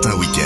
Data Weekend.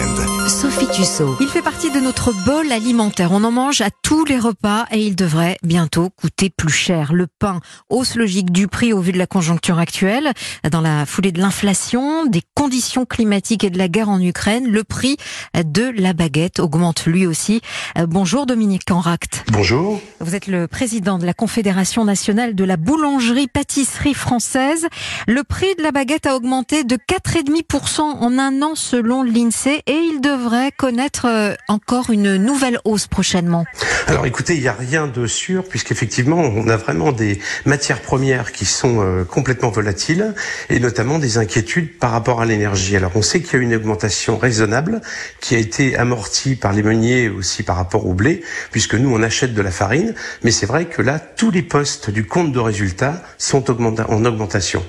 Tussaud. Il fait partie de notre bol alimentaire. On en mange à tous les repas et il devrait bientôt coûter plus cher. Le pain, hausse logique du prix au vu de la conjoncture actuelle. Dans la foulée de l'inflation, des conditions climatiques et de la guerre en Ukraine, le prix de la baguette augmente lui aussi. Bonjour Dominique Canract. Bonjour. Vous êtes le président de la Confédération nationale de la boulangerie-pâtisserie française. Le prix de la baguette a augmenté de 4,5% en un an selon l'INSEE et il devrait connaître euh, encore une nouvelle hausse prochainement. Alors écoutez, il n'y a rien de sûr puisqu'effectivement on a vraiment des matières premières qui sont euh, complètement volatiles et notamment des inquiétudes par rapport à l'énergie. Alors on sait qu'il y a une augmentation raisonnable qui a été amortie par les meuniers aussi par rapport au blé puisque nous on achète de la farine, mais c'est vrai que là tous les postes du compte de résultat sont en augmentation.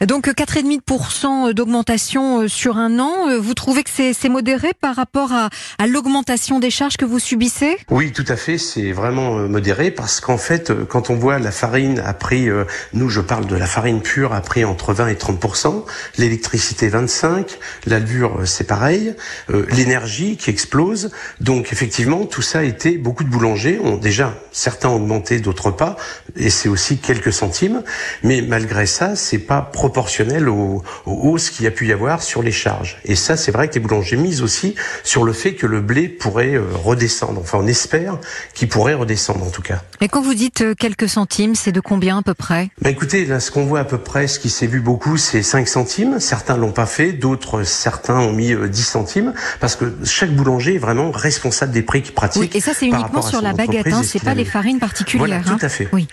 Donc 4,5% d'augmentation euh, sur un an. Euh, vous trouvez que c'est modéré par rapport à, à l'augmentation des charges que vous subissez? Oui, tout à fait. C'est vraiment euh, modéré parce qu'en fait, quand on voit la farine a pris, nous je parle de la farine pure, a pris entre 20 et 30%, l'électricité 25, la levure c'est pareil, l'énergie qui explose. Donc effectivement, tout ça a été, beaucoup de boulangers ont déjà, certains ont augmenté, d'autres pas, et c'est aussi quelques centimes. Mais malgré ça, c'est pas proportionnel aux, hausses qu'il y a pu y avoir sur les charges. Et ça, c'est vrai que les boulangers misent aussi sur le fait que le blé pourrait euh, redescendre. Enfin, on espère qu'il pourrait redescendre en tout cas. Et quand vous dites euh, quelques centimes, c'est de combien à peu près? Bah Écoutez, là, ce qu'on voit à peu près, ce qui s'est vu beaucoup, c'est 5 centimes. Certains l'ont pas fait, d'autres, certains ont mis 10 euh, centimes, parce que chaque boulanger est vraiment responsable des prix qu'il pratique. Oui, et ça, c'est uniquement sur la baguette, hein, c'est pas les farines particulières. Voilà, tout hein. à fait. Oui.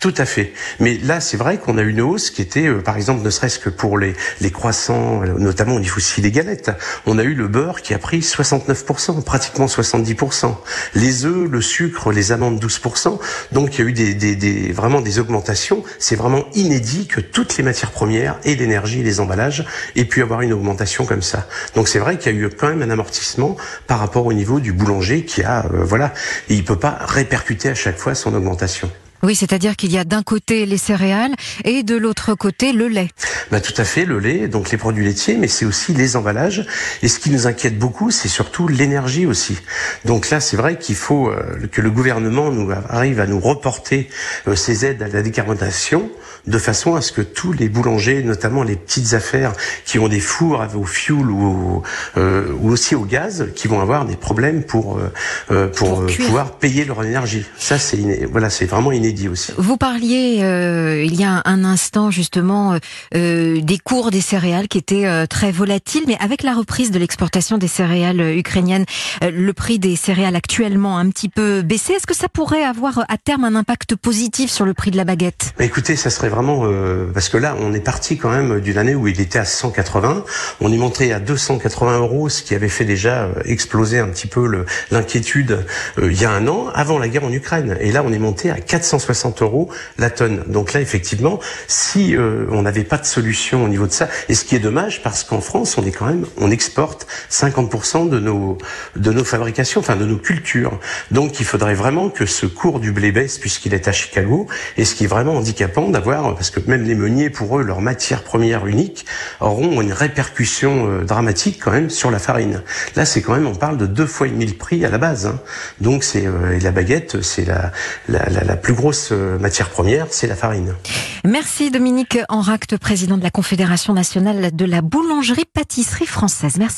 Tout à fait. Mais là, c'est vrai qu'on a une hausse qui était, euh, par exemple, ne serait-ce que pour les, croissants, euh, notamment au niveau aussi des galettes, on a eu le beurre qui a pris 69%, pratiquement 70%. Les œufs, le sucre, les amandes 12%. Donc il y a eu vraiment des augmentations. C'est vraiment inédit que toutes les matières premières et l'énergie les emballages aient pu avoir une augmentation comme ça. Donc c'est vrai qu'il y a eu quand même un amortissement par rapport au niveau du boulanger qui a, euh, voilà, il peut pas répercuter à chaque fois son augmentation. Oui, c'est-à-dire qu'il y a d'un côté les céréales et de l'autre côté le lait. Bah, tout à fait, le lait, donc les produits laitiers, mais c'est aussi les emballages. Et ce qui nous inquiète beaucoup, c'est surtout l'énergie aussi. Donc là, c'est vrai qu'il faut euh, que le gouvernement nous arrive à nous reporter euh, ces aides à la décarbonation de façon à ce que tous les boulangers, notamment les petites affaires qui ont des fours au fioul ou, euh, ou aussi au gaz, qui vont avoir des problèmes pour pour, pour pouvoir payer leur énergie. Ça, c'est voilà, c'est vraiment inédit. Vous parliez euh, il y a un instant justement euh, euh, des cours des céréales qui étaient très volatiles, mais avec la reprise de l'exportation des céréales ukrainiennes, le prix des céréales actuellement a un petit peu baissé. Est-ce que ça pourrait avoir à terme un impact positif sur le prix de la baguette? Bah, Écoutez, ça serait vraiment parce que là, on est parti quand même d'une année où il était à 180, on est monté à 280 euros, ce qui avait fait déjà exploser un petit peu l'inquiétude il y a un an, avant la guerre en Ukraine. Et là, on est monté à 400 60 euros la tonne. Donc là, effectivement, si euh, on n'avait pas de solution au niveau de ça, et ce qui est dommage parce qu'en France, on est quand même, on exporte 50% de nos de nos fabrications, enfin de nos cultures. Donc il faudrait vraiment que ce cours du blé baisse puisqu'il est à Chicago. Et ce qui est vraiment handicapant d'avoir, parce que même les meuniers, pour eux, leur matière première unique auront une répercussion euh, dramatique quand même sur la farine. Là, c'est quand même, on parle de deux fois et demi le prix à la base. Hein. Donc c'est euh, la baguette, c'est la, la, la plus grosse euh, matière première, c'est la farine. Merci Dominique Enracte, président de la Confédération nationale de la boulangerie-pâtisserie française. Merci.